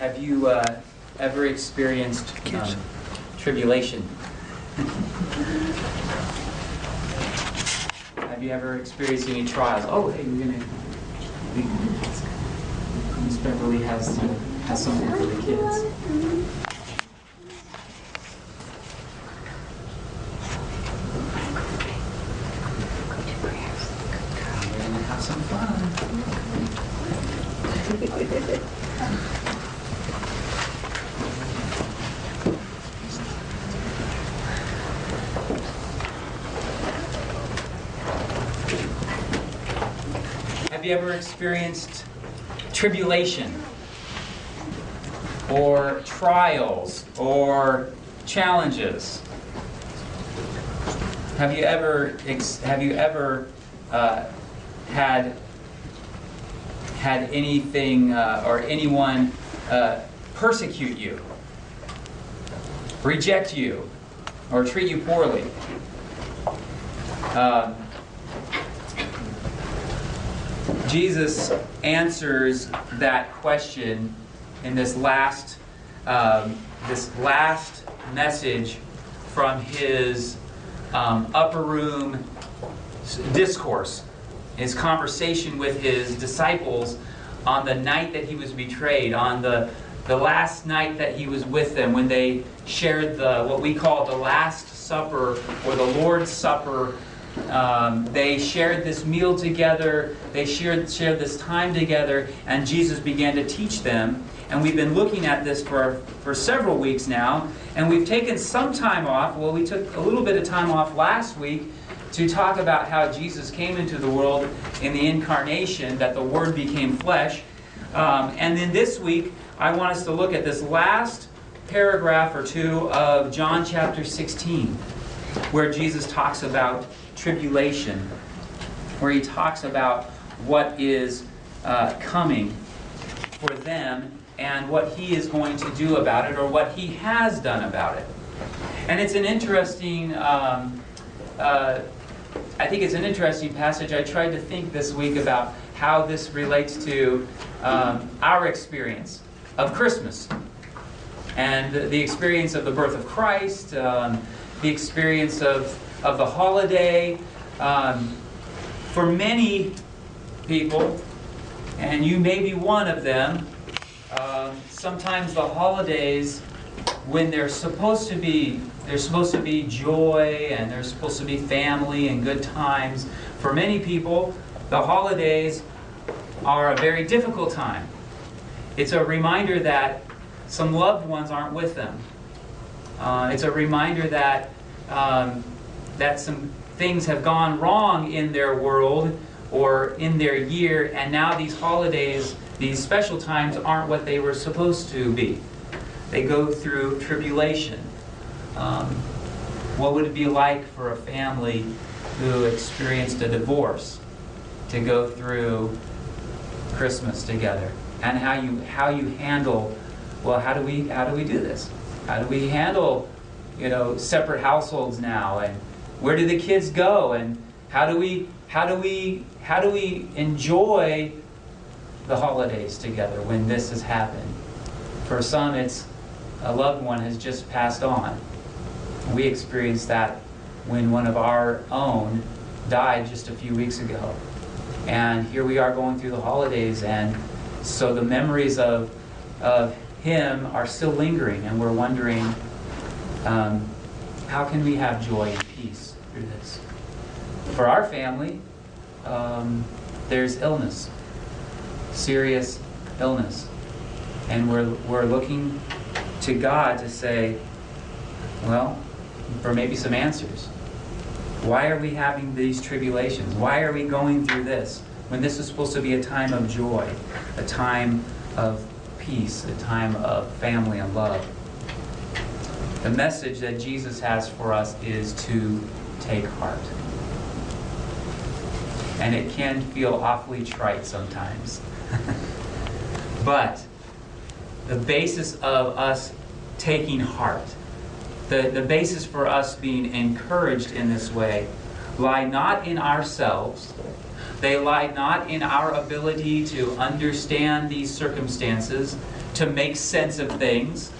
Have you uh, ever experienced um, tribulation? Have you ever experienced any trials? Oh, hey, we're gonna. Miss Beverly has uh, has something for the kids. Ever experienced tribulation or trials or challenges? Have you ever have you ever uh, had had anything uh, or anyone uh, persecute you, reject you, or treat you poorly? Um, Jesus answers that question in this last um, this last message from his um, upper room discourse, his conversation with his disciples on the night that he was betrayed, on the the last night that he was with them when they shared the what we call the Last Supper or the Lord's Supper um, they shared this meal together. They shared, shared this time together, and Jesus began to teach them. And we've been looking at this for, for several weeks now. And we've taken some time off. Well, we took a little bit of time off last week to talk about how Jesus came into the world in the incarnation, that the Word became flesh. Um, and then this week, I want us to look at this last paragraph or two of John chapter 16, where Jesus talks about tribulation, where he talks about what is uh, coming for them and what he is going to do about it or what he has done about it. And it's an interesting, um, uh, I think it's an interesting passage. I tried to think this week about how this relates to um, our experience of Christmas and the, experience of the birth of Christ, um, the experience of, of the holiday. Um, for many people, and you may be one of them, um, sometimes the holidays, when they're supposed to be, there's supposed to be joy and there's supposed to be family and good times. For many people, the holidays are a very difficult time. It's a reminder that some loved ones aren't with them. Uh, it's a reminder that um, that some things have gone wrong in their world or in their year, and now these holidays, these special times, aren't what they were supposed to be. They go through tribulation. Um, what would it be like for a family who experienced a divorce to go through Christmas together? And how you how you handle well, how do we how do we do this? How do we handle you know separate households now? And where do the kids go? And how do we how do we how do we enjoy the holidays together when this has happened? For some it's a loved one has just passed on. We experienced that when one of our own died just a few weeks ago. And here we are going through the holidays and so the memories of of him are still lingering and we're wondering um, how can we have joy and peace through this? For our family, um, there's illness, serious illness. And we're, we're looking to God to say, well, for maybe some answers. Why are we having these tribulations? Why are we going through this when this is supposed to be a time of joy, a time of peace, a time of family and love? The message that Jesus has for us is to take heart. And it can feel awfully trite sometimes. but the basis of us taking heart, the, the basis for us being encouraged in this way, lie not in ourselves. They lie not in our ability to understand these circumstances, to make sense of things.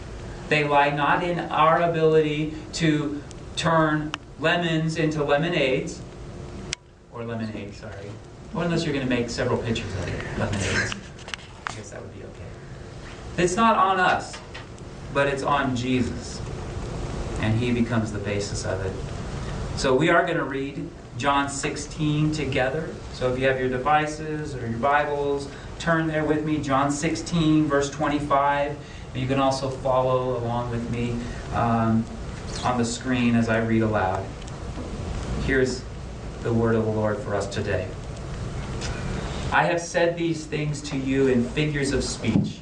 They lie not in our ability to turn lemons into lemonades, or lemonade, sorry. Well, unless you're going to make several pictures of it, lemonades. I guess that would be okay. It's not on us, but it's on Jesus. And He becomes the basis of it. So we are going to read John 16 together. So if you have your devices or your Bibles, turn there with me. John 16, verse 25. You can also follow along with me um, on the screen as I read aloud. Here's the word of the Lord for us today. I have said these things to you in figures of speech.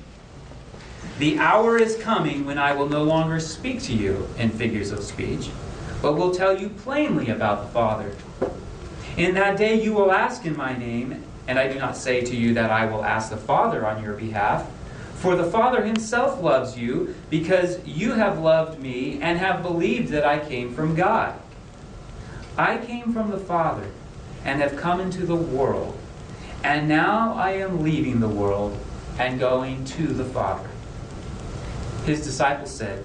The hour is coming when I will no longer speak to you in figures of speech, but will tell you plainly about the Father. In that day you will ask in my name, and I do not say to you that I will ask the Father on your behalf, for the Father himself loves you, because you have loved me and have believed that I came from God. I came from the Father and have come into the world. And now I am leaving the world and going to the Father. His disciples said,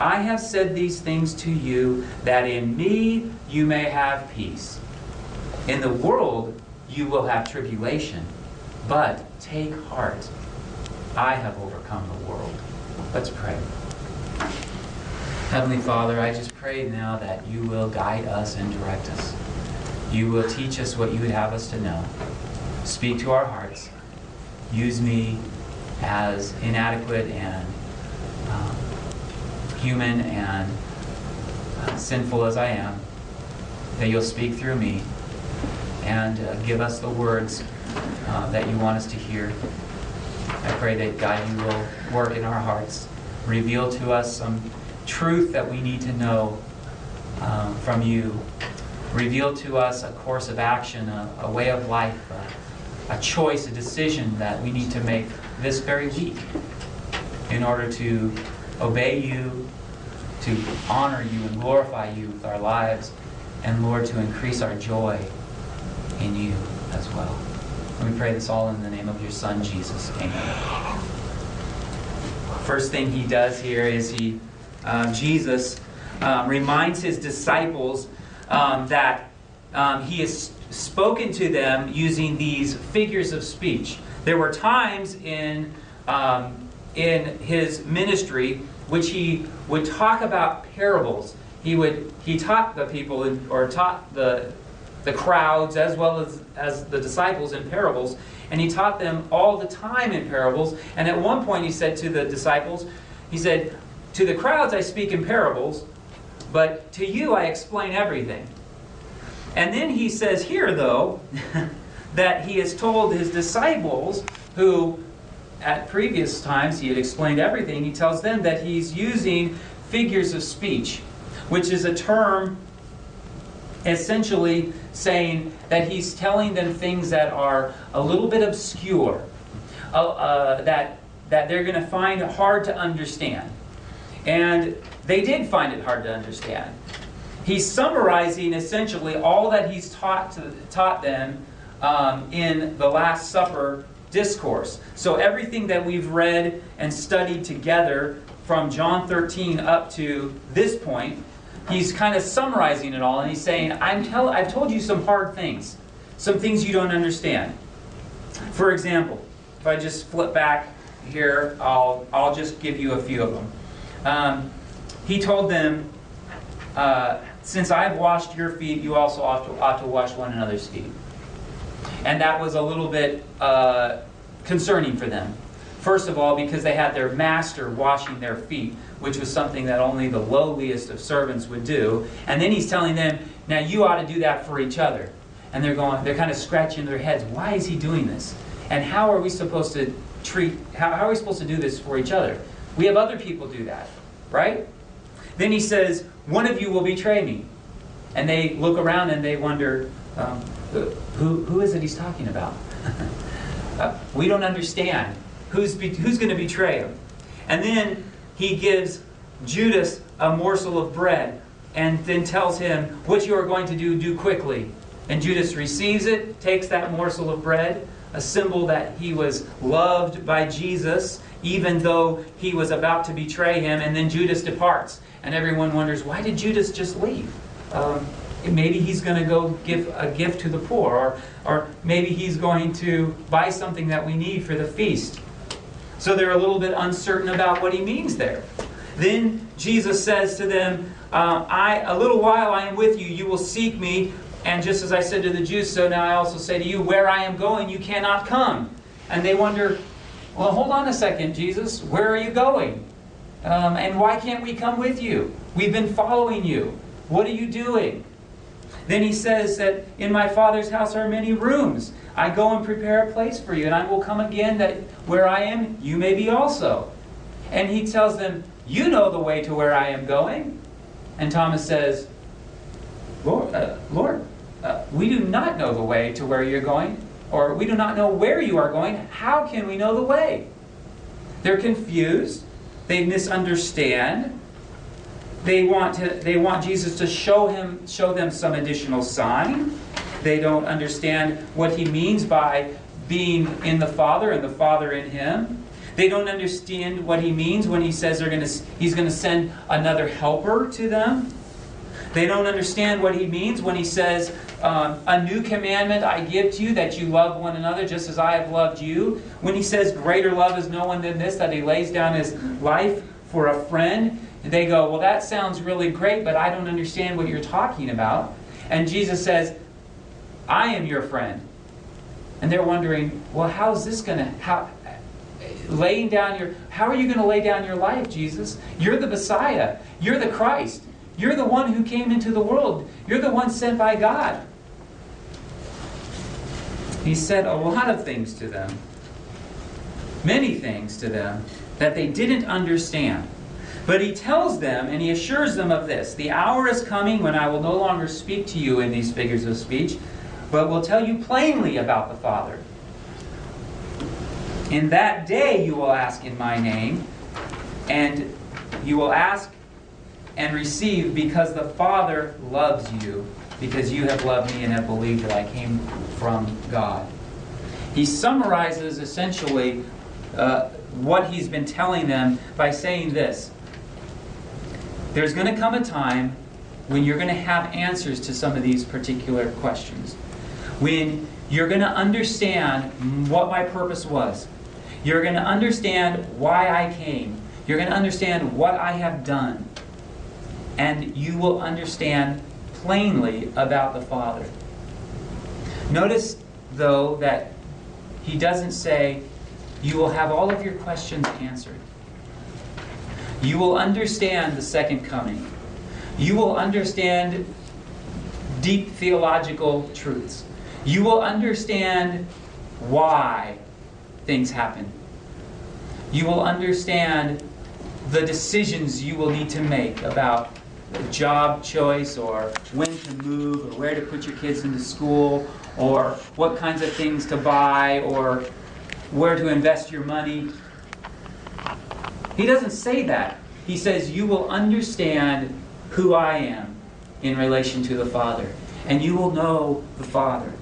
I have said these things to you, that in me you may have peace. In the world you will have tribulation, but take heart. I have overcome the world. Let's pray. Heavenly Father, I just pray now that you will guide us and direct us. You will teach us what you would have us to know. Speak to our hearts use me as inadequate and um, human and uh, sinful as I am, that you'll speak through me and uh, give us the words uh, that you want us to hear. I pray that God, you will work in our hearts, reveal to us some truth that we need to know um, from you. Reveal to us a course of action, a, a way of life, a choice, a decision that we need to make this very week in order to obey you, to honor you and glorify you with our lives, and Lord, to increase our joy in you as well. And we pray this all in the name of your Son, Jesus. Amen. First thing he does here is he, uh, Jesus, um, reminds his disciples um, that um, he has spoken to them using these figures of speech. There were times in, um, in his ministry which he would talk about parables. He would he taught the people or taught the the crowds as well as, as the disciples in parables, and he taught them all the time in parables. And at one point he said to the disciples, he said, To the crowds I speak in parables, but to you I explain everything. And then he says here, though, that he has told his disciples, who at previous times he had explained everything, he tells them that he's using figures of speech, which is a term essentially saying that he's telling them things that are a little bit obscure, uh, uh, that, that they're going to find hard to understand. And they did find it hard to understand he's summarizing essentially all that he's taught, to, taught them um, in the Last Supper discourse. So everything that we've read and studied together from John 13 up to this point, he's kind of summarizing it all, and he's saying, I'm tell- I've told you some hard things, some things you don't understand. For example, if I just flip back here, I'll, I'll just give you a few of them. Um, he told them, uh, since I've washed your feet, you also ought to, ought to wash one another's feet. And that was a little bit uh, concerning for them. First of all, because they had their master washing their feet, which was something that only the lowliest of servants would do. And then he's telling them, now you ought to do that for each other. And they're going, they're kind of scratching their heads. Why is he doing this? And how are we supposed to treat, how, how are we supposed to do this for each other? We have other people do that, right? Then he says, One of you will betray me. And they look around and they wonder, um, who, who is it he's talking about? uh, we don't understand. Who's, be, who's going to betray him? And then he gives Judas a morsel of bread and then tells him, What you are going to do, do quickly. And Judas receives it, takes that morsel of bread, a symbol that he was loved by Jesus, even though he was about to betray him, and then Judas departs. And everyone wonders, why did Judas just leave? Um, maybe he's going to go give a gift to the poor, or, or maybe he's going to buy something that we need for the feast. So they're a little bit uncertain about what he means there. Then Jesus says to them, uh, I, A little while I am with you, you will seek me. And just as I said to the Jews, so now I also say to you, Where I am going, you cannot come. And they wonder, Well, hold on a second, Jesus, where are you going? Um, and why can't we come with you? We've been following you. What are you doing? Then he says that in my Father's house are many rooms. I go and prepare a place for you, and I will come again that where I am, you may be also. And he tells them, You know the way to where I am going. And Thomas says, Lord, uh, Lord uh, we do not know the way to where you're going, or we do not know where you are going. How can we know the way? They're confused. They misunderstand. They want to they want Jesus to show him show them some additional sign. They don't understand what he means by being in the Father and the Father in him. They don't understand what he means when he says they're going to he's going to send another helper to them. They don't understand what he means when he says, um, A new commandment I give to you, that you love one another just as I have loved you. When he says, Greater love is no one than this, that he lays down his life for a friend. They go, Well, that sounds really great, but I don't understand what you're talking about. And Jesus says, I am your friend. And they're wondering, Well, how's this going to, how, laying down your, how are you going to lay down your life, Jesus? You're the Messiah. You're the Christ. You're the one who came into the world. You're the one sent by God. He said a lot of things to them, many things to them, that they didn't understand. But he tells them and he assures them of this The hour is coming when I will no longer speak to you in these figures of speech, but will tell you plainly about the Father. In that day you will ask in my name, and you will ask and receive because the Father loves you, because you have loved me and have believed that I came from God. He summarizes essentially uh, what he's been telling them by saying this There's going to come a time when you're going to have answers to some of these particular questions. When you're going to understand what my purpose was. You're going to understand why I came. You're going to understand what I have done and you will understand plainly about the Father. Notice, though, that he doesn't say, You will have all of your questions answered. You will understand the second coming. You will understand deep theological truths. You will understand why things happen. You will understand the decisions you will need to make about job choice or when to move or where to put your kids into school or what kinds of things to buy or where to invest your money. He doesn't say that. He says, You will understand who I am in relation to the Father, and you will know the Father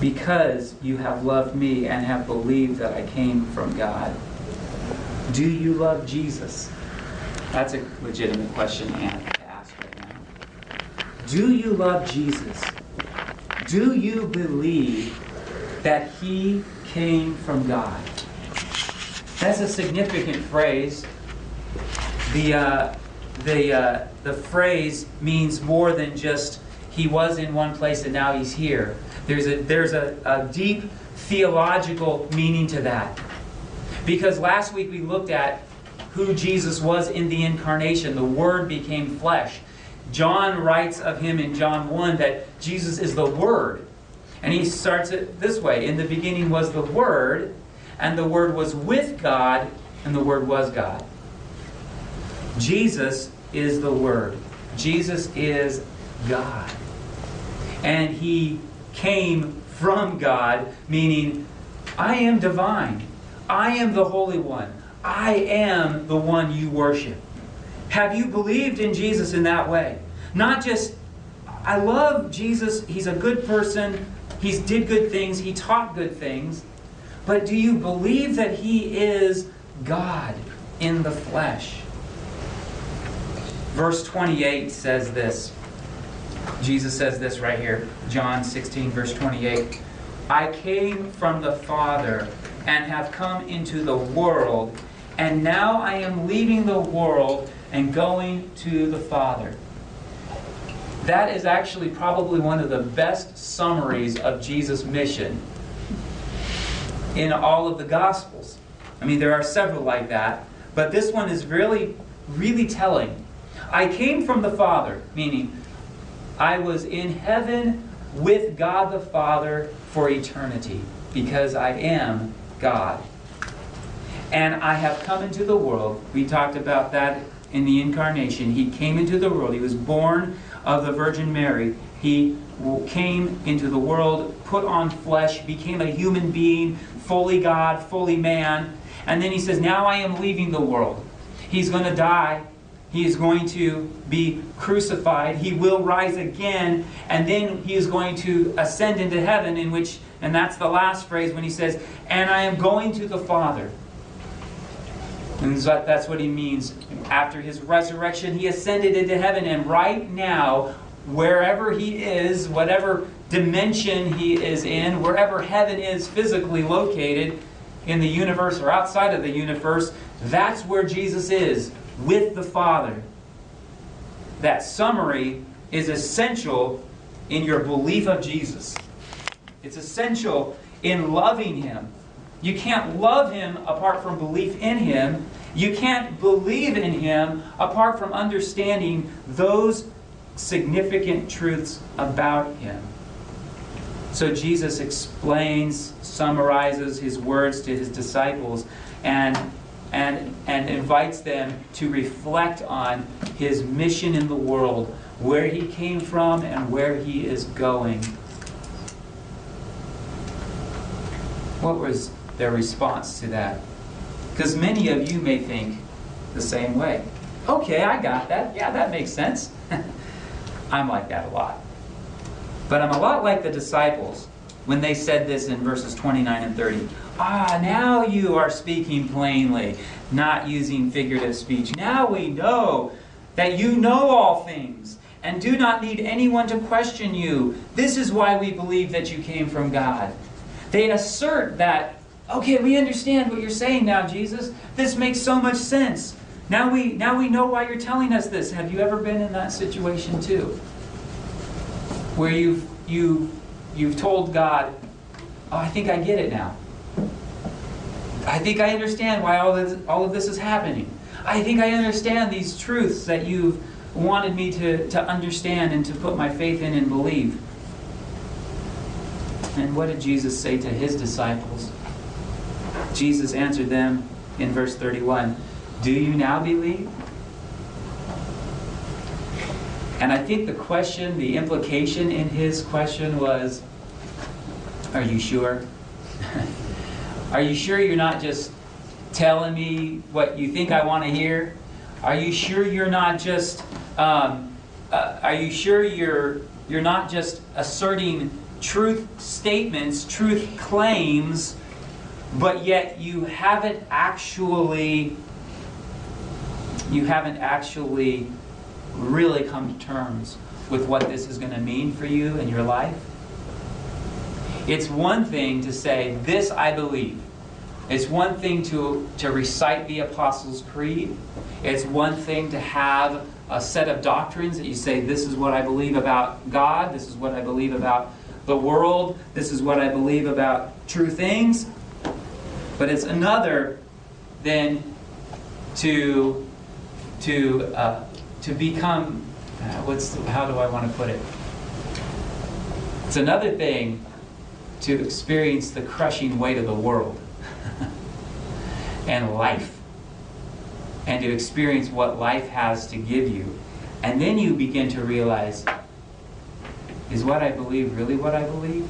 because you have loved me and have believed that I came from God. Do you love Jesus? That's a legitimate question to ask right now. Do you love Jesus? Do you believe that he came from God? That's a significant phrase. The, uh, the, uh, the phrase means more than just he was in one place and now he's here. There's a, there's a, a deep theological meaning to that. Because last week we looked at who Jesus was in the incarnation. The Word became flesh. John writes of him in John 1 that Jesus is the Word. And he starts it this way In the beginning was the Word, and the Word was with God, and the Word was God. Jesus is the Word. Jesus is God. And He came from God, meaning, I am divine. I am the Holy One. I am the one you worship. Have you believed in Jesus in that way? Not just, I love Jesus, he's a good person, he did good things, he taught good things, but do you believe that he is God in the flesh? Verse 28 says this. Jesus says this right here, John 16, verse 28. I came from the Father and have come into the world, and now I am leaving the world and going to the Father. That is actually probably one of the best summaries of Jesus' mission in all of the Gospels. I mean, there are several like that, but this one is really, really telling. I came from the Father, meaning I was in heaven with God the Father for eternity, because I am God. And I have come into the world. We talked about that in the incarnation. He came into the world. He was born of the Virgin Mary. He came into the world, put on flesh, became a human being, fully God, fully man. And then he says, Now I am leaving the world. He's going to die. He is going to be crucified. He will rise again. And then he is going to ascend into heaven, in which, and that's the last phrase when he says, And I am going to the Father. And that's what he means. After his resurrection, he ascended into heaven. And right now, wherever he is, whatever dimension he is in, wherever heaven is physically located in the universe or outside of the universe, that's where Jesus is with the Father. That summary is essential in your belief of Jesus. It's essential in loving him. You can't love him apart from belief in him. You can't believe in him apart from understanding those significant truths about him. So Jesus explains, summarizes his words to his disciples, and, and, and invites them to reflect on his mission in the world, where he came from and where he is going. What was their response to that? Because many of you may think the same way. Okay, I got that. Yeah, that makes sense. I'm like that a lot. But I'm a lot like the disciples when they said this in verses 29 and 30. Ah, now you are speaking plainly, not using figurative speech. Now we know that you know all things and do not need anyone to question you. This is why we believe that you came from God. They assert that, okay, we understand what you're saying now, Jesus. This makes so much sense. Now we, now we know why you're telling us this. Have you ever been in that situation too? Where you've, you, you've told God, oh, I think I get it now. I think I understand why all, this, all of this is happening. I think I understand these truths that you've wanted me to, to understand and to put my faith in and believe. And what did Jesus say to his disciples? Jesus answered them in verse 31 do you now believe? And I think the question, the implication in his question was Are you sure? Are you sure you're not just telling me what you think I want to hear? Are you sure you're not just um, uh, are you sure you're you're not just asserting truth statements, truth claims, but yet you haven't actually you haven't actually really come to terms with what this is going to mean for you in your life. It's one thing to say, This I believe. It's one thing to, to recite the Apostles' Creed. It's one thing to have a set of doctrines that you say, This is what I believe about God. This is what I believe about the world. This is what I believe about true things. But it's another than to to uh, to become uh, what's how do I want to put it? It's another thing to experience the crushing weight of the world and life and to experience what life has to give you. And then you begin to realize is what I believe really what I believe?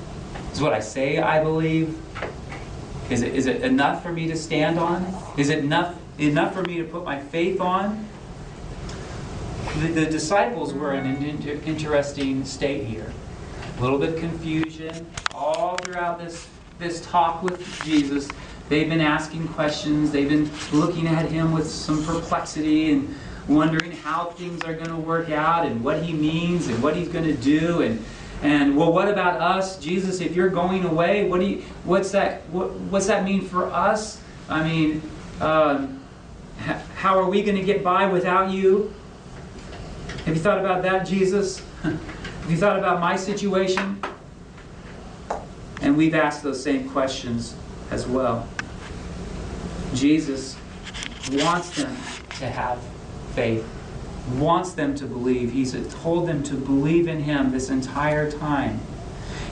Is what I say I believe? Is it, is it enough for me to stand on? Is it enough, enough for me to put my faith on? The, the disciples were in an inter- interesting state here. A little bit of confusion all throughout this, this talk with Jesus. They've been asking questions, they've been looking at him with some perplexity and wondering how things are going to work out and what he means and what he's going to do and and well what about us jesus if you're going away what do you what's that what, what's that mean for us i mean um, how are we going to get by without you have you thought about that jesus have you thought about my situation and we've asked those same questions as well jesus wants them to have faith, wants them to believe. He's told them to believe in Him this entire time.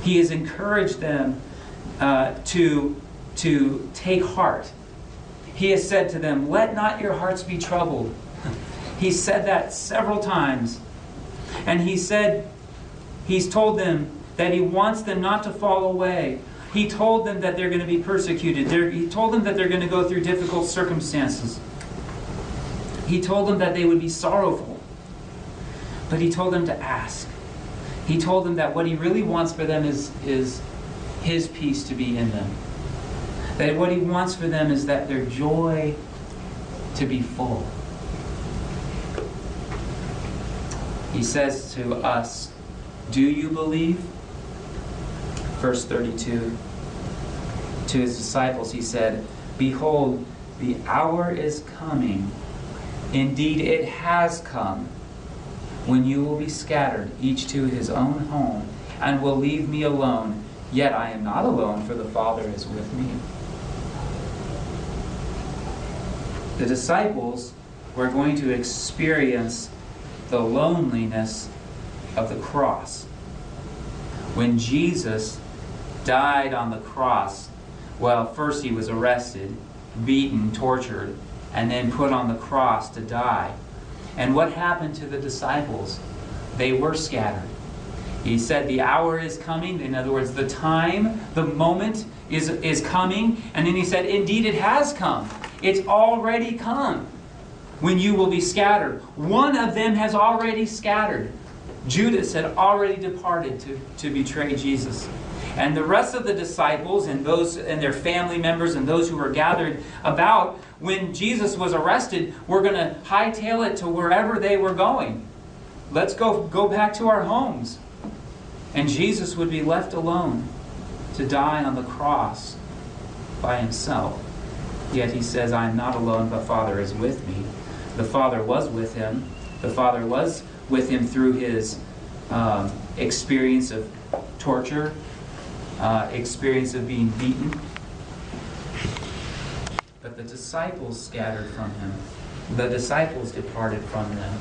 He has encouraged them uh, to, to take heart. He has said to them, Let not your hearts be troubled. He said that several times. And he said, He's told them that He wants them not to fall away. He told them that they're going to be persecuted. They're, he told them that they're going to go through difficult circumstances. He told them that they would be sorrowful. But he told them to ask. He told them that what he really wants for them is, is his peace to be in them. That what he wants for them is that their joy to be full. He says to us, Do you believe? Verse 32. To his disciples, he said, Behold, the hour is coming Indeed, it has come when you will be scattered, each to his own home, and will leave me alone. Yet I am not alone, for the Father is with me. The disciples were going to experience the loneliness of the cross. When Jesus died on the cross, well, first he was arrested, beaten, tortured, and then put on the cross to die. And what happened to the disciples? They were scattered. He said, The hour is coming. In other words, the time, the moment is, is coming. And then he said, Indeed, it has come. It's already come when you will be scattered. One of them has already scattered. Judas had already departed to, to betray Jesus. And the rest of the disciples and those and their family members and those who were gathered about when Jesus was arrested were going to hightail it to wherever they were going. Let's go go back to our homes. And Jesus would be left alone to die on the cross by himself. Yet he says, I am not alone, but Father is with me. The Father was with him. The Father was with him through his um, experience of torture, uh, experience of being beaten. But the disciples scattered from him. The disciples departed from them.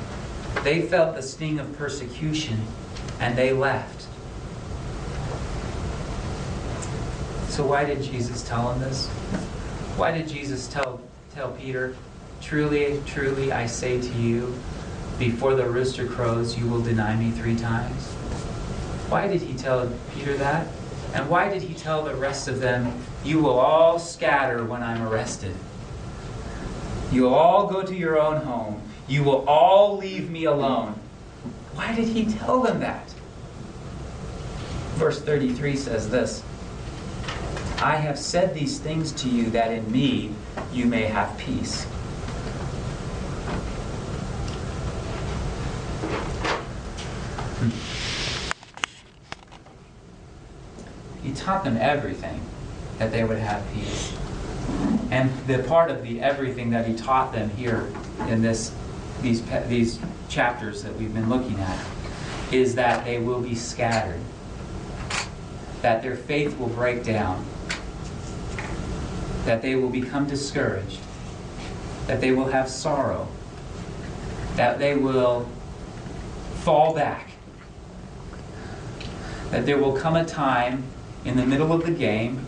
They felt the sting of persecution and they left. So, why did Jesus tell them this? Why did Jesus tell, tell Peter, Truly, truly, I say to you, before the rooster crows, you will deny me three times? Why did he tell Peter that? And why did he tell the rest of them, You will all scatter when I'm arrested? You will all go to your own home. You will all leave me alone. Why did he tell them that? Verse 33 says this I have said these things to you that in me you may have peace. Taught them everything that they would have peace. And the part of the everything that he taught them here in this these these chapters that we've been looking at is that they will be scattered. That their faith will break down. That they will become discouraged. That they will have sorrow. That they will fall back. That there will come a time in the middle of the game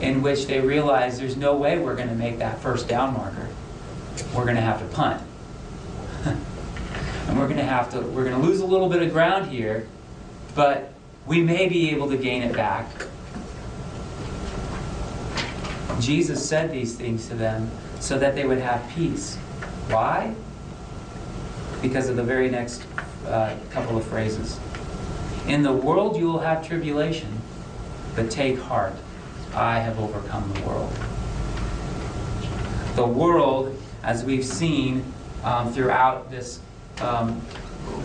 in which they realize there's no way we're going to make that first down marker. we're going to have to punt. and we're going to have to, we're going to lose a little bit of ground here, but we may be able to gain it back. Jesus said these things to them so that they would have peace. Why? Because of the very next uh, couple of phrases. In the world you will have tribulation, but take heart. I have overcome the world. The world, as we've seen um, throughout this um,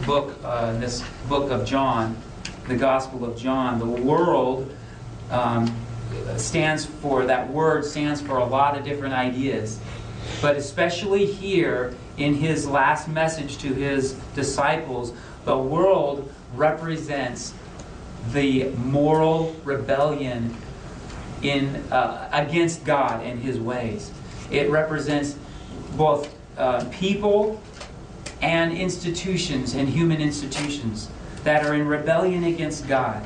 book, uh, this book of John, the Gospel of John, the world um, stands for, that word stands for a lot of different ideas. But especially here in his last message to his disciples, the world represents the moral rebellion in, uh, against God and his ways. It represents both uh, people and institutions and human institutions that are in rebellion against God.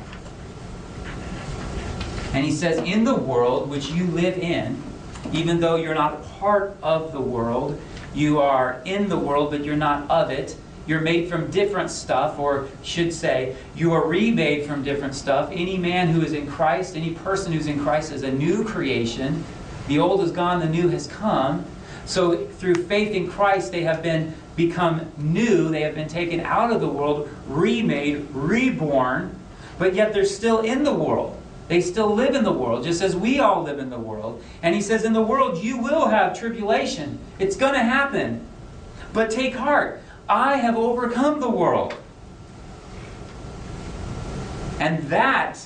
And he says, In the world which you live in, even though you're not part of the world, you are in the world, but you're not of it. You're made from different stuff, or should say, you are remade from different stuff. Any man who is in Christ, any person who's in Christ is a new creation. The old is gone, the new has come. So through faith in Christ, they have been become new. They have been taken out of the world, remade, reborn, but yet they're still in the world. They still live in the world, just as we all live in the world. And he says, In the world you will have tribulation. It's going to happen. But take heart. I have overcome the world. And that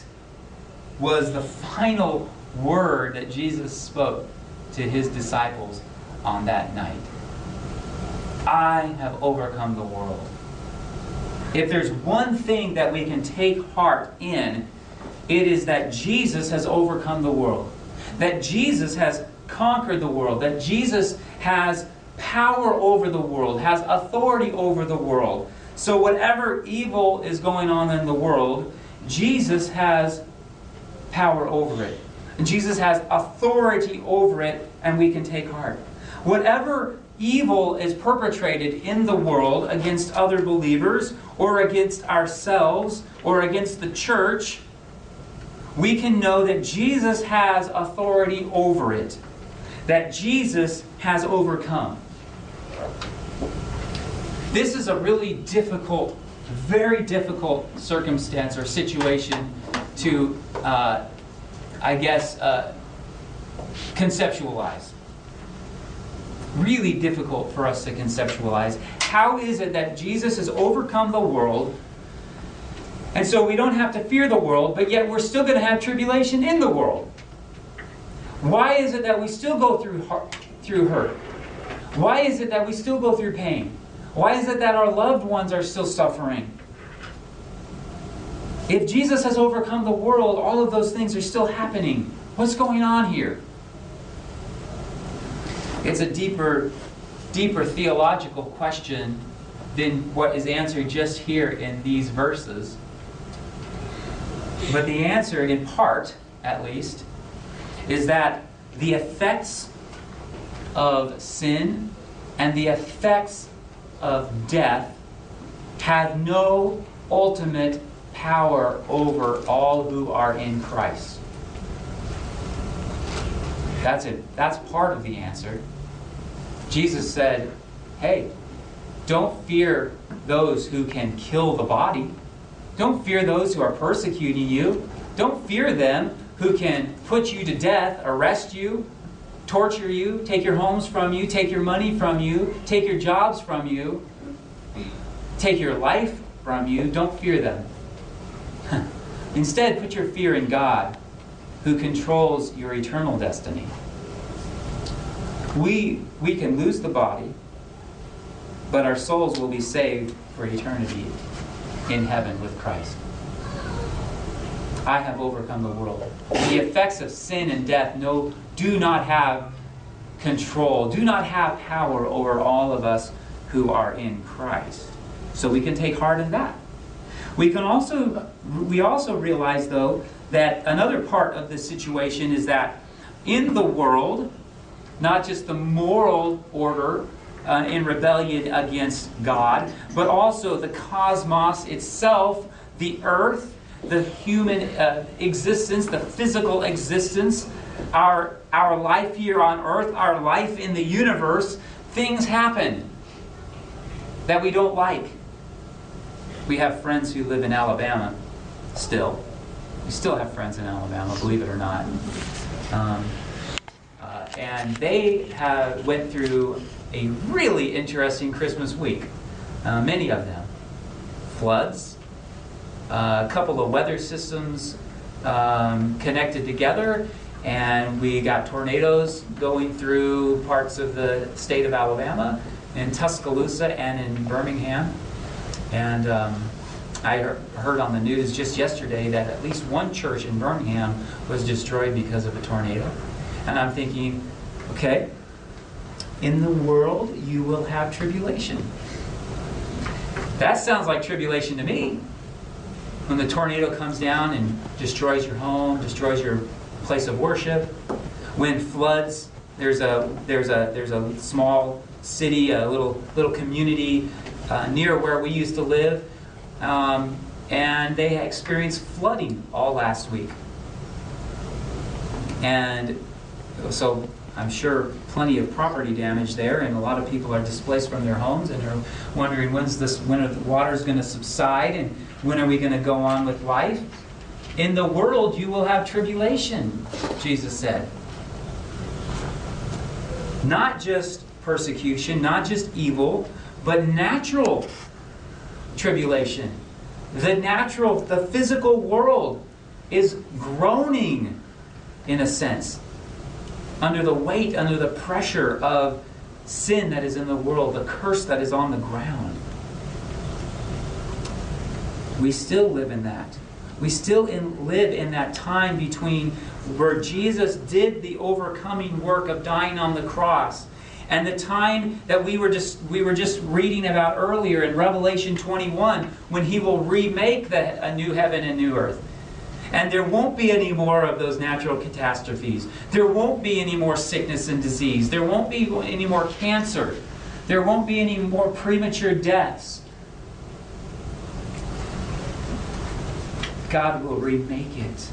was the final word that Jesus spoke to his disciples on that night. I have overcome the world. If there's one thing that we can take heart in, it is that Jesus has overcome the world, that Jesus has conquered the world, that Jesus has power over the world, has authority over the world. So, whatever evil is going on in the world, Jesus has power over it. Jesus has authority over it, and we can take heart. Whatever evil is perpetrated in the world against other believers, or against ourselves, or against the church, we can know that Jesus has authority over it, that Jesus has overcome. This is a really difficult, very difficult circumstance or situation to, uh, I guess, uh, conceptualize. Really difficult for us to conceptualize. How is it that Jesus has overcome the world and so we don't have to fear the world, but yet we're still going to have tribulation in the world. Why is it that we still go through, through hurt? Why is it that we still go through pain? Why is it that our loved ones are still suffering? If Jesus has overcome the world, all of those things are still happening. What's going on here? It's a deeper, deeper theological question than what is answered just here in these verses. But the answer, in part at least, is that the effects of sin and the effects of death have no ultimate power over all who are in Christ. That's it. That's part of the answer. Jesus said, "Hey, don't fear those who can kill the body." Don't fear those who are persecuting you. Don't fear them who can put you to death, arrest you, torture you, take your homes from you, take your money from you, take your jobs from you, take your life from you. Don't fear them. Instead, put your fear in God, who controls your eternal destiny. We, we can lose the body, but our souls will be saved for eternity in heaven with Christ. I have overcome the world. The effects of sin and death no, do not have control, do not have power over all of us who are in Christ. So we can take heart in that. We can also we also realize though that another part of this situation is that in the world not just the moral order uh, in rebellion against God, but also the cosmos itself, the earth, the human uh, existence, the physical existence, our, our life here on earth, our life in the universe. Things happen that we don't like. We have friends who live in Alabama still. We still have friends in Alabama, believe it or not. Um, uh, and they have, went through a really interesting Christmas week. Uh, many of them. Floods, a couple of weather systems um, connected together, and we got tornadoes going through parts of the state of Alabama, in Tuscaloosa and in Birmingham. And um, I heard on the news just yesterday that at least one church in Birmingham was destroyed because of a tornado. And I'm thinking, okay, in the world you will have tribulation. That sounds like tribulation to me. When the tornado comes down and destroys your home, destroys your place of worship, when floods, there's a there's a there's a small city, a little little community uh, near where we used to live, um, and they experienced flooding all last week. And so I'm sure plenty of property damage there, and a lot of people are displaced from their homes and are wondering when's this when are the waters going to subside and when are we going to go on with life. In the world you will have tribulation, Jesus said. Not just persecution, not just evil, but natural tribulation. The natural, the physical world is groaning in a sense under the weight, under the pressure of sin that is in the world, the curse that is on the ground. We still live in that. We still in, live in that time between where Jesus did the overcoming work of dying on the cross and the time that we were just we were just reading about earlier in Revelation 21 when he will remake the, a new heaven and new earth. And there won't be any more of those natural catastrophes. There won't be any more sickness and disease. There won't be any more cancer. There won't be any more premature deaths. God will remake it.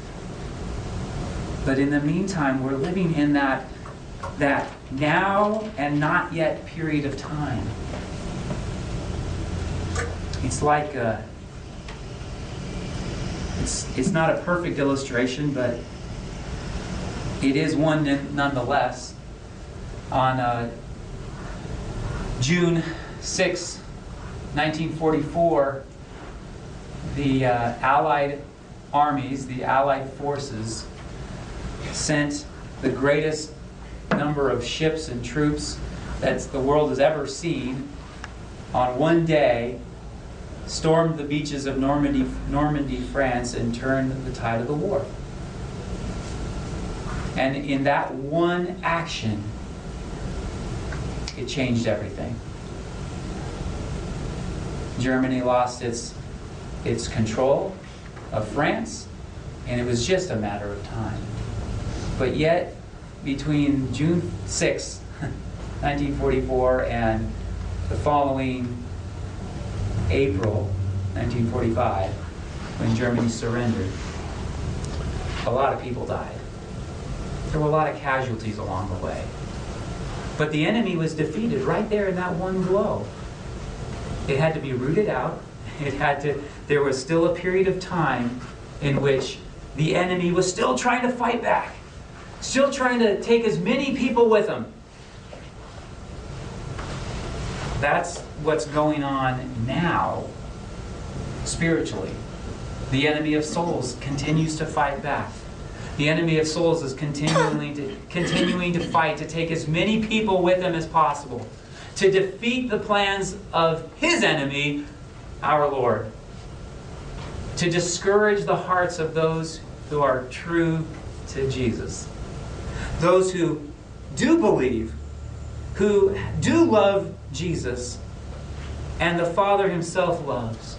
But in the meantime, we're living in that that now and not yet period of time. It's like a, it's, it's not a perfect illustration, but it is one nonetheless. On uh, June 6, 1944, the uh, Allied armies, the Allied forces, sent the greatest number of ships and troops that the world has ever seen on one day stormed the beaches of Normandy, Normandy, France, and turned the tide of the war. And in that one action, it changed everything. Germany lost its, its control of France, and it was just a matter of time. But yet, between June 6, 1944, and the following April 1945, when Germany surrendered, a lot of people died. There were a lot of casualties along the way. But the enemy was defeated right there in that one blow. It had to be rooted out. It had to, there was still a period of time in which the enemy was still trying to fight back still trying to take as many people with him. That's what's going on now, spiritually. The enemy of souls continues to fight back. The enemy of souls is continuing to, continuing to fight to take as many people with him as possible, to defeat the plans of his enemy, our Lord, to discourage the hearts of those who are true to Jesus those who do believe, who do love Jesus, and the Father Himself loves.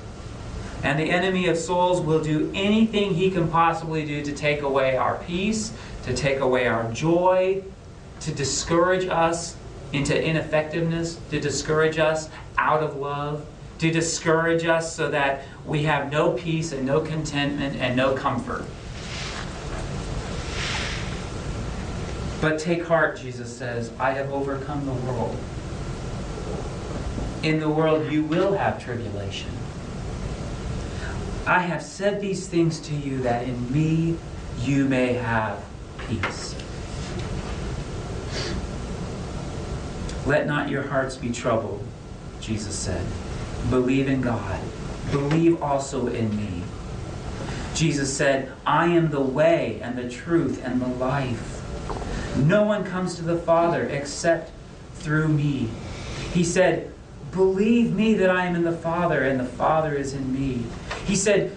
And the enemy of souls will do anything he can possibly do to take away our peace, to take away our joy, to discourage us into ineffectiveness, to discourage us out of love, to discourage us so that we have no peace and no contentment and no comfort. But take heart, Jesus says, I have overcome the world. In the world you will have tribulation. I have said these things to you that in me you may have peace. Let not your hearts be troubled, Jesus said. Believe in God. Believe also in me. Jesus said, I am the way and the truth and the life. No one comes to the Father except through me. He said, Believe me that I am in the Father and the Father is in me. He said,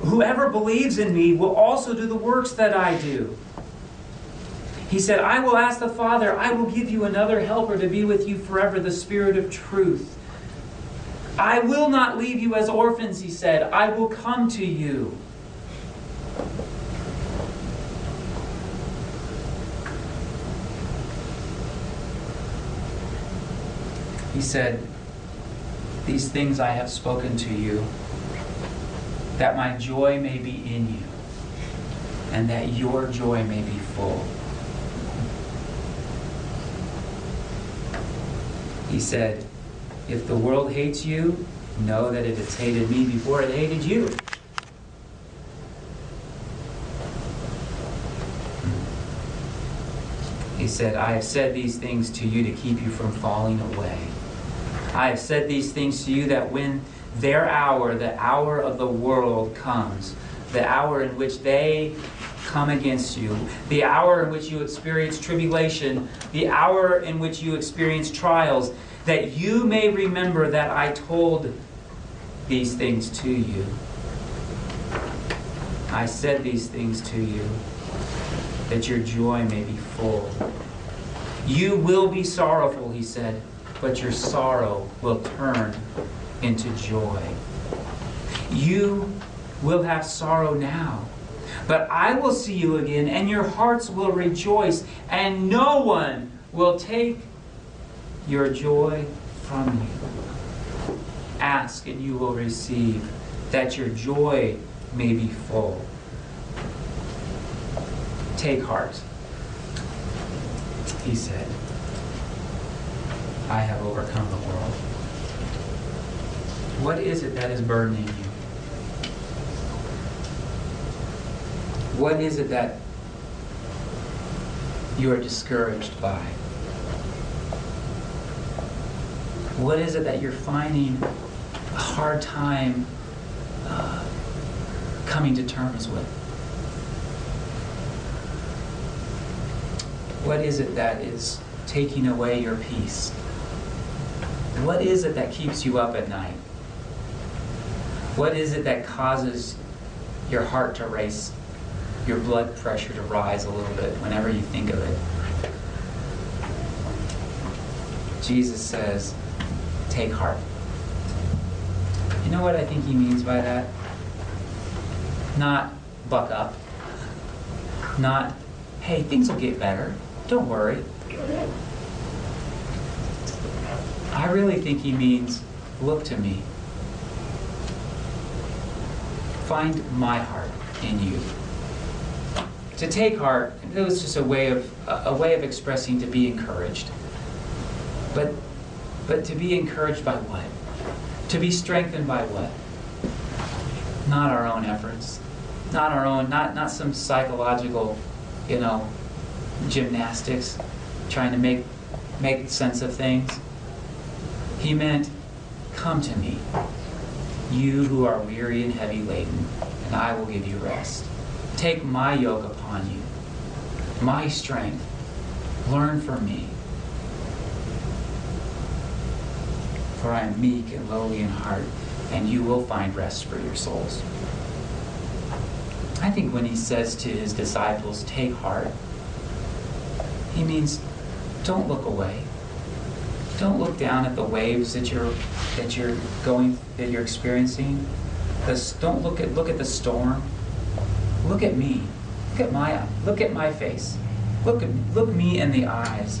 Whoever believes in me will also do the works that I do. He said, I will ask the Father, I will give you another helper to be with you forever, the Spirit of truth. I will not leave you as orphans, he said. I will come to you. He said, These things I have spoken to you, that my joy may be in you, and that your joy may be full. He said, If the world hates you, know that it has hated me before it hated you. He said, I have said these things to you to keep you from falling away. I have said these things to you that when their hour, the hour of the world comes, the hour in which they come against you, the hour in which you experience tribulation, the hour in which you experience trials, that you may remember that I told these things to you. I said these things to you that your joy may be full. You will be sorrowful, he said, but your sorrow will turn into joy. You will have sorrow now, but I will see you again, and your hearts will rejoice, and no one will take your joy from you. Ask, and you will receive, that your joy may be full. Take heart, he said. I have overcome the world. What is it that is burdening you? What is it that you are discouraged by? What is it that you're finding a hard time uh, coming to terms with? What is it that is taking away your peace? What is it that keeps you up at night? What is it that causes your heart to race, your blood pressure to rise a little bit whenever you think of it? Jesus says, take heart. You know what I think he means by that? Not buck up. Not, hey, things will get better. Don't worry. I really think he means, look to me. Find my heart in you. To take heart, it was just a way of a way of expressing to be encouraged. But but to be encouraged by what? To be strengthened by what? Not our own efforts. Not our own, not not some psychological, you know, gymnastics, trying to make make sense of things. He meant, Come to me, you who are weary and heavy laden, and I will give you rest. Take my yoke upon you, my strength. Learn from me. For I am meek and lowly in heart, and you will find rest for your souls. I think when he says to his disciples, Take heart, he means don't look away. Don't look down at the waves that you're that you're going that you're experiencing. Don't look at look at the storm. Look at me. Look at my look at my face. Look, look me in the eyes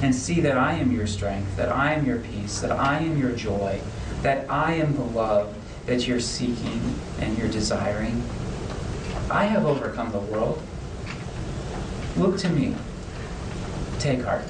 and see that I am your strength, that I am your peace, that I am your joy, that I am the love that you're seeking and you're desiring. I have overcome the world. Look to me. Take heart.